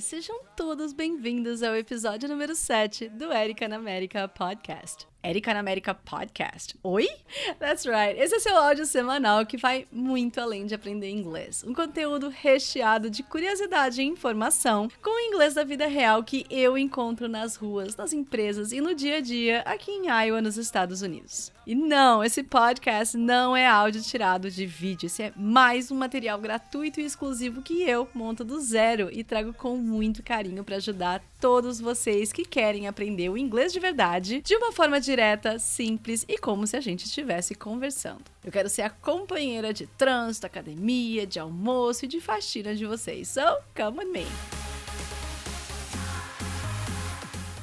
Sejam todos bem-vindos ao episódio número 7 do Erika na América Podcast. Erika na América Podcast. Oi? That's right. Esse é seu áudio semanal que vai muito além de aprender inglês. Um conteúdo recheado de curiosidade e informação com o inglês da vida real que eu encontro nas ruas, nas empresas e no dia a dia aqui em Iowa, nos Estados Unidos. E não, esse podcast não é áudio tirado de vídeo. Esse é mais um material gratuito e exclusivo que eu monto do zero e trago com muito carinho para ajudar todos vocês que querem aprender o inglês de verdade de uma forma direta, simples e como se a gente estivesse conversando. Eu quero ser a companheira de trânsito, academia, de almoço e de faxina de vocês. So, come with me.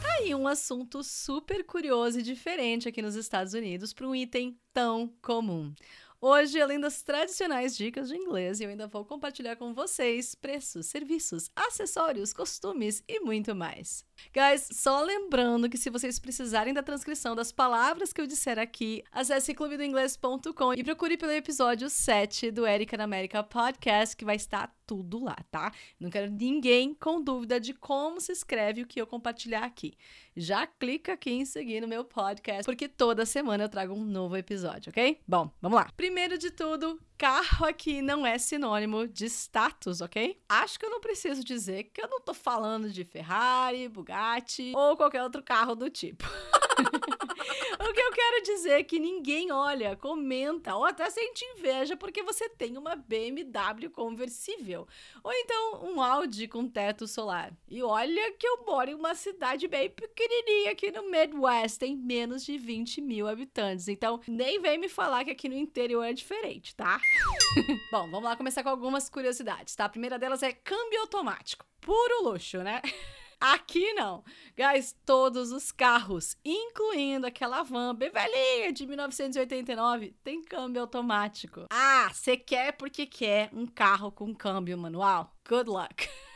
Tá aí um assunto super curioso e diferente aqui nos Estados Unidos para um item tão comum. Hoje, além das tradicionais dicas de inglês, eu ainda vou compartilhar com vocês preços, serviços, acessórios, costumes e muito mais. Guys, só lembrando que se vocês precisarem da transcrição das palavras que eu disser aqui, acesse clubedoinglês.com e procure pelo episódio 7 do Erika na América Podcast, que vai estar tudo lá, tá? Não quero ninguém com dúvida de como se escreve o que eu compartilhar aqui. Já clica aqui em seguir no meu podcast, porque toda semana eu trago um novo episódio, ok? Bom, vamos lá. Primeiro de tudo, carro aqui não é sinônimo de status, ok? Acho que eu não preciso dizer que eu não tô falando de Ferrari, Bugatti ou qualquer outro carro do tipo. o que eu quero dizer é que ninguém olha, comenta ou até sente inveja porque você tem uma BMW conversível ou então um Audi com teto solar. E olha que eu moro em uma cidade bem pequenininha aqui no Midwest, tem menos de 20 mil habitantes. Então nem vem me falar que aqui no interior é diferente, tá? Bom, vamos lá começar com algumas curiosidades, tá? A primeira delas é câmbio automático. Puro luxo, né? Aqui não. Guys, todos os carros, incluindo aquela van bem velhinha de 1989, tem câmbio automático. Ah, você quer porque quer um carro com câmbio manual? Good luck.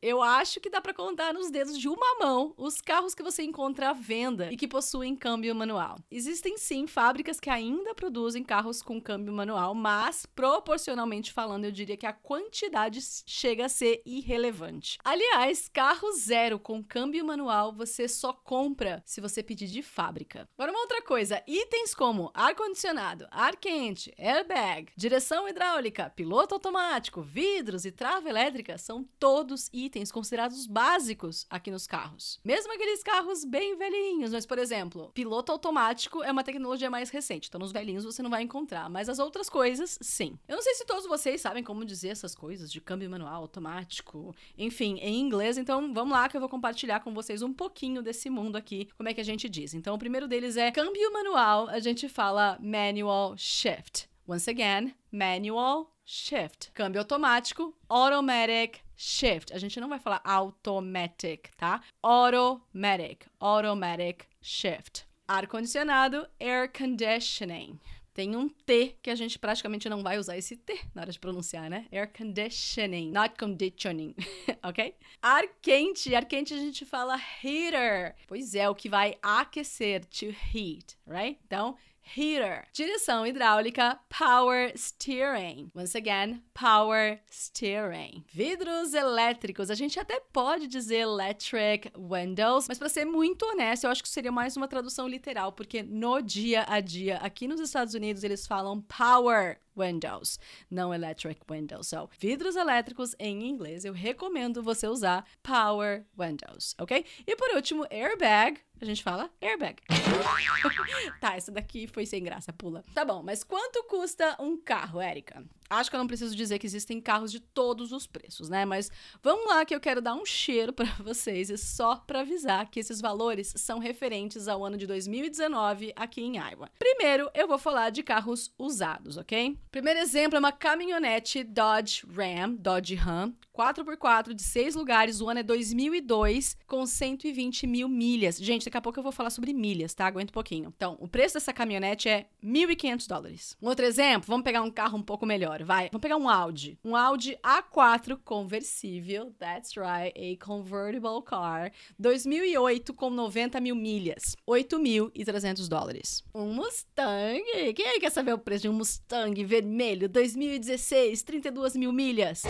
Eu acho que dá para contar nos dedos de uma mão os carros que você encontra à venda e que possuem câmbio manual. Existem sim fábricas que ainda produzem carros com câmbio manual, mas proporcionalmente falando, eu diria que a quantidade chega a ser irrelevante. Aliás, carro zero com câmbio manual você só compra se você pedir de fábrica. Agora uma outra coisa, itens como ar condicionado, ar quente, airbag, direção hidráulica, piloto automático, vidros e trava elétrica são todos todos itens considerados básicos aqui nos carros. Mesmo aqueles carros bem velhinhos, mas, por exemplo, piloto automático é uma tecnologia mais recente, então nos velhinhos você não vai encontrar, mas as outras coisas, sim. Eu não sei se todos vocês sabem como dizer essas coisas de câmbio manual, automático, enfim, em inglês, então vamos lá que eu vou compartilhar com vocês um pouquinho desse mundo aqui, como é que a gente diz. Então, o primeiro deles é câmbio manual, a gente fala manual shift. Once again, manual shift. Câmbio automático, automatic shift. A gente não vai falar automatic, tá? Automatic, automatic shift. Ar condicionado, air conditioning. Tem um T que a gente praticamente não vai usar esse T na hora de pronunciar, né? Air conditioning, not conditioning, ok? Ar quente, ar quente a gente fala heater. Pois é, o que vai aquecer, to heat, right? Então, heater. Direção hidráulica, power steering. Once again, power steering. Vidros elétricos, a gente até pode dizer electric windows, mas para ser muito honesto, eu acho que seria mais uma tradução literal, porque no dia a dia aqui nos Estados Unidos eles falam power windows, não electric windows. So, vidros elétricos em inglês, eu recomendo você usar power windows, ok? E por último, airbag, a gente fala airbag. tá, essa daqui foi sem graça, pula. Tá bom, mas quanto custa um carro, Érica? Acho que eu não preciso dizer que existem carros de todos os preços, né? Mas vamos lá que eu quero dar um cheiro para vocês e só para avisar que esses valores são referentes ao ano de 2019 aqui em Iowa. Primeiro, eu vou falar de carros usados, ok? Primeiro exemplo é uma caminhonete Dodge Ram, Dodge Ram, 4x4 de 6 lugares, o ano é 2002, com 120 mil milhas. Gente, daqui a pouco eu vou falar sobre milhas, tá? Aguenta um pouquinho. Então, o preço dessa caminhonete é 1.500 dólares. Um outro exemplo, vamos pegar um carro um pouco melhor, vai. Vamos pegar um Audi. Um Audi A4 conversível, that's right, a convertible car, 2008 com 90 mil milhas, 8.300 dólares. Um Mustang, quem aí quer saber o preço de um Mustang vermelho, 2016, 32 mil milhas?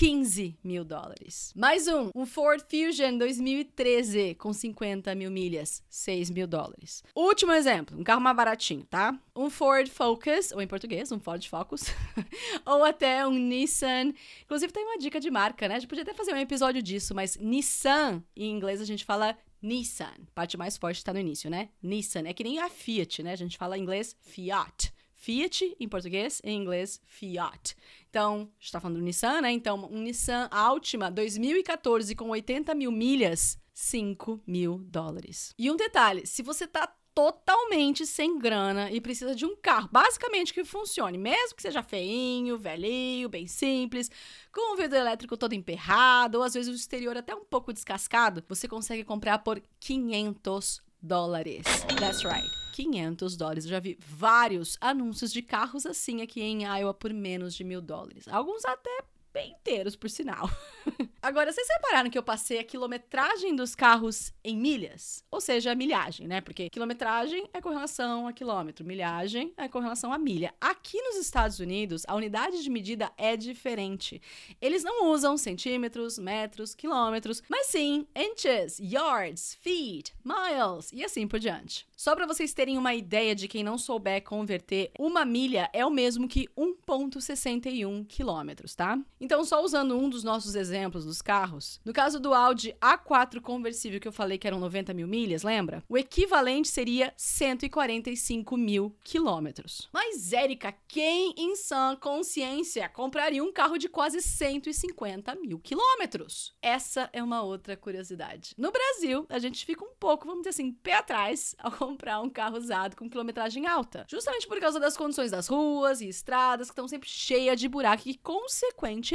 15 mil dólares. Mais um, um Ford Fusion 2013 com 50 mil milhas, 6 mil dólares. Último exemplo, um carro mais baratinho, tá? Um Ford Focus, ou em português, um Ford Focus, ou até um Nissan. Inclusive tem uma dica de marca, né? A gente podia até fazer um episódio disso, mas Nissan, em inglês a gente fala Nissan. Parte mais forte está no início, né? Nissan. É que nem a Fiat, né? A gente fala em inglês Fiat. Fiat em português, em inglês Fiat. Então, está falando do Nissan, né? Então, um Nissan Altima 2014 com 80 mil milhas, 5 mil dólares. E um detalhe: se você tá totalmente sem grana e precisa de um carro, basicamente que funcione, mesmo que seja feinho, velhinho, bem simples, com o vidro elétrico todo emperrado, ou às vezes o exterior até um pouco descascado, você consegue comprar por 500 dólares. That's right. 500 dólares. Eu já vi vários anúncios de carros assim aqui em Iowa por menos de mil dólares. Alguns até bem inteiros, por sinal. Agora, vocês repararam que eu passei a quilometragem dos carros em milhas? Ou seja, a milhagem, né? Porque quilometragem é com relação a quilômetro, milhagem é com relação a milha. Aqui nos Estados Unidos, a unidade de medida é diferente. Eles não usam centímetros, metros, quilômetros, mas sim inches, yards, feet, miles e assim por diante. Só para vocês terem uma ideia de quem não souber converter, uma milha é o mesmo que 1,61 quilômetros, tá? Então, só usando um dos nossos exemplos dos carros, no caso do Audi A4 conversível que eu falei que eram 90 mil milhas, lembra? O equivalente seria 145 mil quilômetros. Mas, Érica, quem em sã consciência compraria um carro de quase 150 mil quilômetros? Essa é uma outra curiosidade. No Brasil, a gente fica um pouco, vamos dizer assim, pé atrás ao comprar um carro usado com quilometragem alta. Justamente por causa das condições das ruas e estradas que estão sempre cheias de buraco e, consequentemente,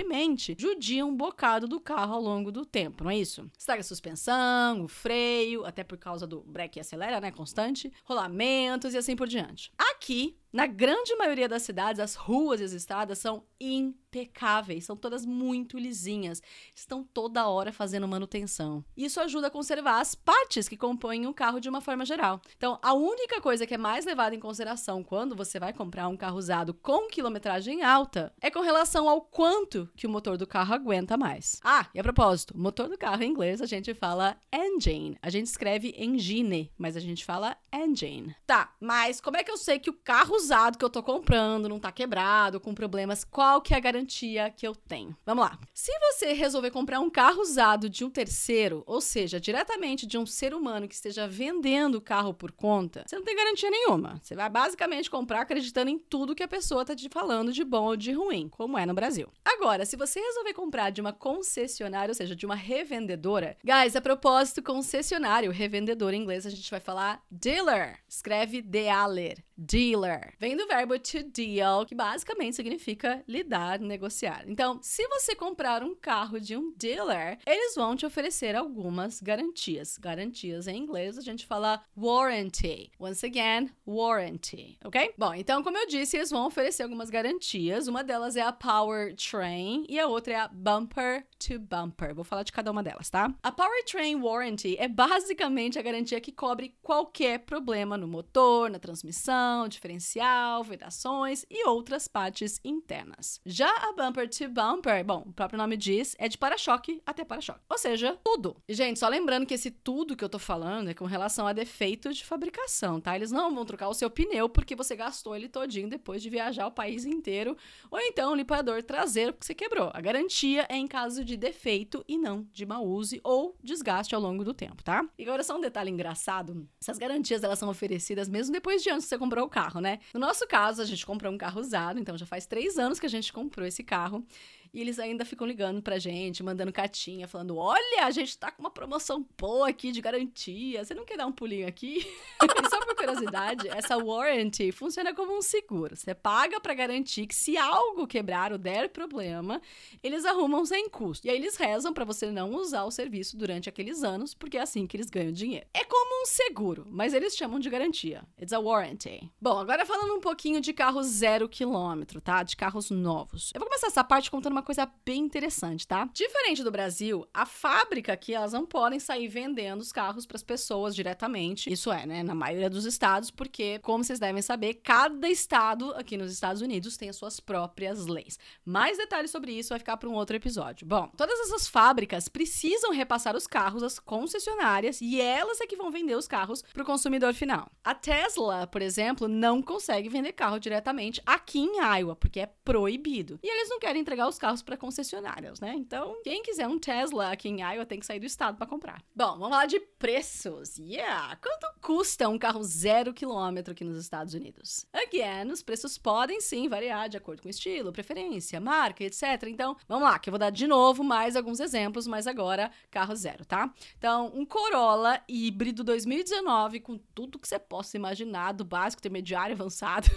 judiam um bocado do carro ao longo do tempo, não é isso? Estraga a suspensão, o freio, até por causa do breque acelera, né, constante, rolamentos e assim por diante. Aqui, na grande maioria das cidades, as ruas e as estradas são impecáveis, são todas muito lisinhas, estão toda hora fazendo manutenção. Isso ajuda a conservar as partes que compõem o carro de uma forma geral. Então, a única coisa que é mais levada em consideração quando você vai comprar um carro usado com quilometragem alta é com relação ao quanto que o motor do carro aguenta mais. Ah, e a propósito, motor do carro em inglês a gente fala engine. A gente escreve engine, mas a gente fala engine. Tá, mas como é que eu sei que o carro usado que eu tô comprando não tá quebrado, com problemas, qual que é a garantia que eu tenho? Vamos lá. Se você resolver comprar um carro usado de um terceiro, ou seja, diretamente de um ser humano que esteja vendendo o carro por conta, você não tem garantia nenhuma. Você vai basicamente comprar acreditando em tudo que a pessoa tá te falando de bom ou de ruim, como é no Brasil. Agora, se você resolver comprar de uma concessionária, ou seja, de uma revendedora, guys, a propósito, concessionário, revendedor em inglês, a gente vai falar dealer. Escreve dealer, dealer. Vem do verbo to deal, que basicamente significa lidar, negociar. Então, se você comprar um carro de um dealer, eles vão te oferecer algumas garantias. Garantias em inglês a gente fala warranty. Once again, warranty, ok? Bom, então, como eu disse, eles vão oferecer algumas garantias. Uma delas é a powertrain e a outra é a bumper to bumper. Vou falar de cada uma delas, tá? A powertrain warranty é basicamente a garantia que cobre qualquer problema no motor, na transmissão, diferencial, vedações e outras partes internas. Já a bumper to bumper, bom, o próprio nome diz, é de para-choque até para-choque. Ou seja, tudo. E, gente, só lembrando que esse tudo que eu tô falando é com relação a defeito de fabricação, tá? Eles não vão trocar o seu pneu porque você gastou ele todinho depois de viajar o país inteiro, ou então o limpador traseiro porque você quebrou. A garantia é em caso de defeito e não de mau uso ou desgaste ao longo do tempo, tá? E agora só um detalhe engraçado, essas garantias elas são oferecidas mesmo depois de anos que você comprou o carro, né? No nosso caso, a gente comprou um carro usado, então já faz três anos que a gente comprou esse carro. E eles ainda ficam ligando pra gente, mandando cartinha, falando: olha, a gente tá com uma promoção boa aqui de garantia. Você não quer dar um pulinho aqui? só por curiosidade, essa warranty funciona como um seguro. Você paga para garantir que se algo quebrar ou der problema, eles arrumam sem custo. E aí eles rezam para você não usar o serviço durante aqueles anos, porque é assim que eles ganham dinheiro. É como um seguro, mas eles chamam de garantia. It's a warranty. Bom, agora falando um pouquinho de carros zero quilômetro, tá? De carros novos. Eu vou começar essa parte contando uma coisa bem interessante, tá? Diferente do Brasil, a fábrica aqui, elas não podem sair vendendo os carros para as pessoas diretamente. Isso é, né, na maioria dos estados, porque, como vocês devem saber, cada estado aqui nos Estados Unidos tem as suas próprias leis. Mais detalhes sobre isso vai ficar para um outro episódio. Bom, todas essas fábricas precisam repassar os carros às concessionárias e elas é que vão vender os carros para o consumidor final. A Tesla, por exemplo, não consegue vender carro diretamente aqui em Iowa, porque é proibido. E eles não querem entregar os carros para concessionárias, né? Então, quem quiser um Tesla aqui em Iowa tem que sair do estado para comprar. Bom, vamos falar de preços. Yeah! Quanto custa um carro zero quilômetro aqui nos Estados Unidos? Again, os preços podem sim variar de acordo com estilo, preferência, marca, etc. Então, vamos lá, que eu vou dar de novo mais alguns exemplos, mas agora carro zero, tá? Então, um Corolla híbrido 2019 com tudo que você possa imaginar, do básico, intermediário, avançado,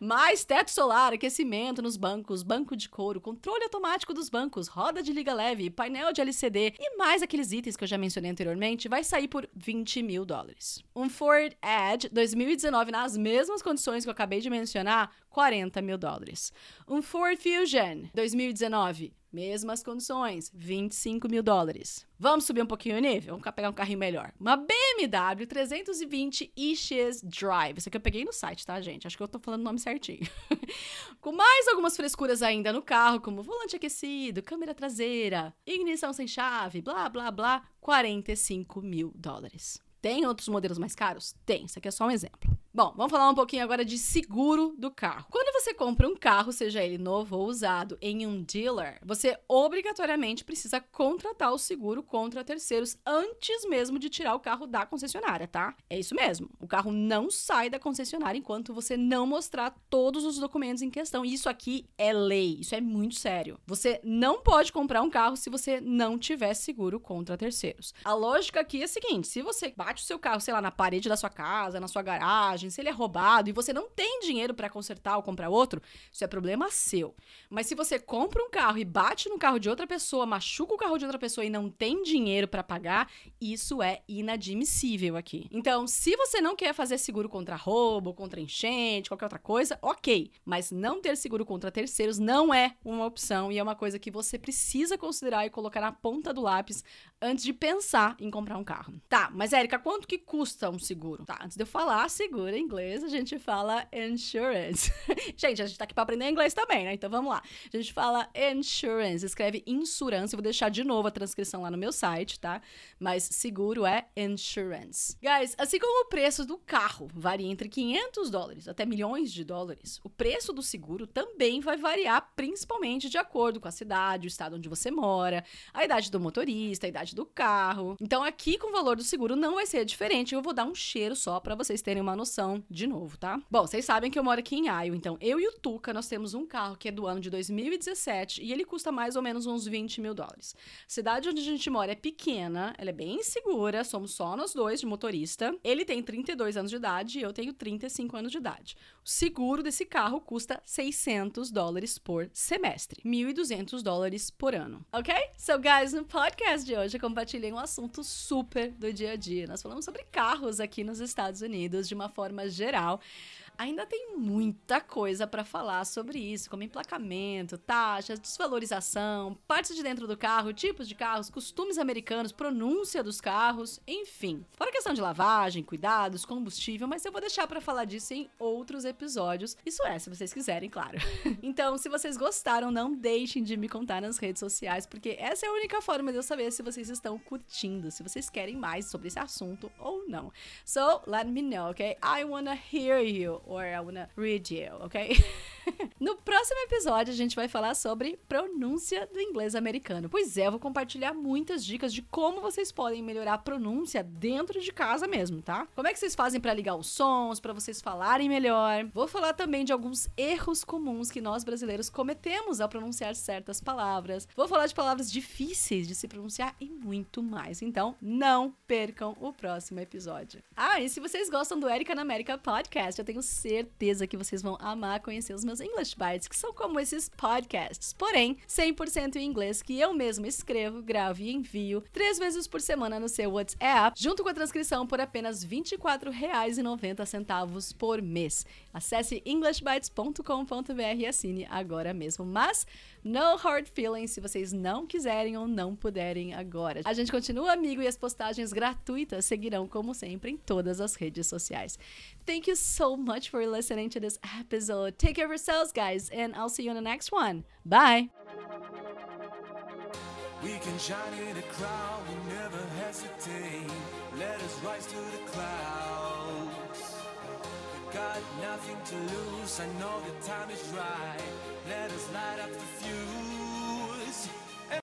mais teto solar, aquecimento nos bancos, banco de couro, controle automático dos bancos, roda de liga leve, painel de LCD e mais aqueles itens que eu já mencionei anteriormente, vai sair por 20 mil dólares. Um Ford Edge 2019 nas mesmas condições que eu acabei de mencionar, 40 mil dólares. Um Ford Fusion 2019, mesmas condições, 25 mil dólares. Vamos subir um pouquinho o nível? Vamos pegar um carrinho melhor. Uma BMW 320 iX Drive. Isso aqui eu peguei no site, tá, gente? Acho que eu tô falando o nome certinho. Com mais algumas frescuras ainda no carro, como volante aquecido, câmera traseira, ignição sem chave, blá, blá, blá, 45 mil dólares. Tem outros modelos mais caros? Tem. Isso aqui é só um exemplo. Bom, vamos falar um pouquinho agora de seguro do carro. Quando você compra um carro, seja ele novo ou usado, em um dealer, você obrigatoriamente precisa contratar o seguro contra terceiros antes mesmo de tirar o carro da concessionária, tá? É isso mesmo. O carro não sai da concessionária enquanto você não mostrar todos os documentos em questão. Isso aqui é lei, isso é muito sério. Você não pode comprar um carro se você não tiver seguro contra terceiros. A lógica aqui é a seguinte: se você bate o seu carro, sei lá, na parede da sua casa, na sua garagem, se ele é roubado e você não tem dinheiro para consertar ou comprar outro, isso é problema seu. Mas se você compra um carro e bate no carro de outra pessoa, machuca o carro de outra pessoa e não tem dinheiro para pagar, isso é inadmissível aqui. Então, se você não quer fazer seguro contra roubo, contra enchente, qualquer outra coisa, ok. Mas não ter seguro contra terceiros não é uma opção e é uma coisa que você precisa considerar e colocar na ponta do lápis antes de pensar em comprar um carro. Tá, mas Érica, quanto que custa um seguro? Tá, antes de eu falar seguro em inglês, a gente fala insurance. gente, a gente tá aqui pra aprender inglês também, né? Então vamos lá. A gente fala insurance, escreve insurance. Eu vou deixar de novo a transcrição lá no meu site, tá? Mas seguro é insurance. Guys, assim como o preço do carro varia entre 500 dólares até milhões de dólares, o preço do seguro também vai variar principalmente de acordo com a cidade, o estado onde você mora, a idade do motorista, a idade do carro. Então aqui com o valor do seguro não vai ser diferente. Eu vou dar um cheiro só para vocês terem uma noção de novo, tá? Bom, vocês sabem que eu moro aqui em Iowa, então eu e o Tuca nós temos um carro que é do ano de 2017 e ele custa mais ou menos uns 20 mil dólares. A cidade onde a gente mora é pequena, ela é bem segura, somos só nós dois de motorista. Ele tem 32 anos de idade e eu tenho 35 anos de idade. O seguro desse carro custa 600 dólares por semestre, 1.200 dólares por ano. Ok? So, guys, no podcast de hoje compartilhei um assunto super do dia a dia. Nós falamos sobre carros aqui nos Estados Unidos de uma forma geral. Ainda tem muita coisa para falar sobre isso, como emplacamento, taxas, desvalorização, partes de dentro do carro, tipos de carros, costumes americanos, pronúncia dos carros, enfim. Fora questão de lavagem, cuidados, combustível, mas eu vou deixar para falar disso em outros episódios. Isso é, se vocês quiserem, claro. então, se vocês gostaram, não deixem de me contar nas redes sociais, porque essa é a única forma de eu saber se vocês estão curtindo, se vocês querem mais sobre esse assunto ou não. So, let me know, okay? I wanna hear you or I wanna read you, ok? no próximo episódio, a gente vai falar sobre pronúncia do inglês americano. Pois é, eu vou compartilhar muitas dicas de como vocês podem melhorar a pronúncia dentro de casa mesmo, tá? Como é que vocês fazem para ligar os sons, para vocês falarem melhor? Vou falar também de alguns erros comuns que nós brasileiros cometemos ao pronunciar certas palavras. Vou falar de palavras difíceis de se pronunciar e muito mais. Então, não percam o próximo episódio. Ah, e se vocês gostam do Erika na América Podcast, eu tenho certeza que vocês vão amar conhecer os meus English Bites, que são como esses podcasts, porém 100% em inglês que eu mesmo escrevo, gravo e envio três vezes por semana no seu WhatsApp, junto com a transcrição por apenas R$ 24,90 por mês. Acesse englishbites.com.br e assine agora mesmo. Mas No hard feelings se vocês não quiserem ou não puderem agora. A gente continua amigo e as postagens gratuitas seguirão, como sempre, em todas as redes sociais. Thank you so much for listening to this episode. Take care of yourselves, guys, and I'll see you in the next one. Bye. We can shine in a crowd, we never hesitate. Let us rise to the. Got nothing to lose, I know the time is right. Let us light up the fuse.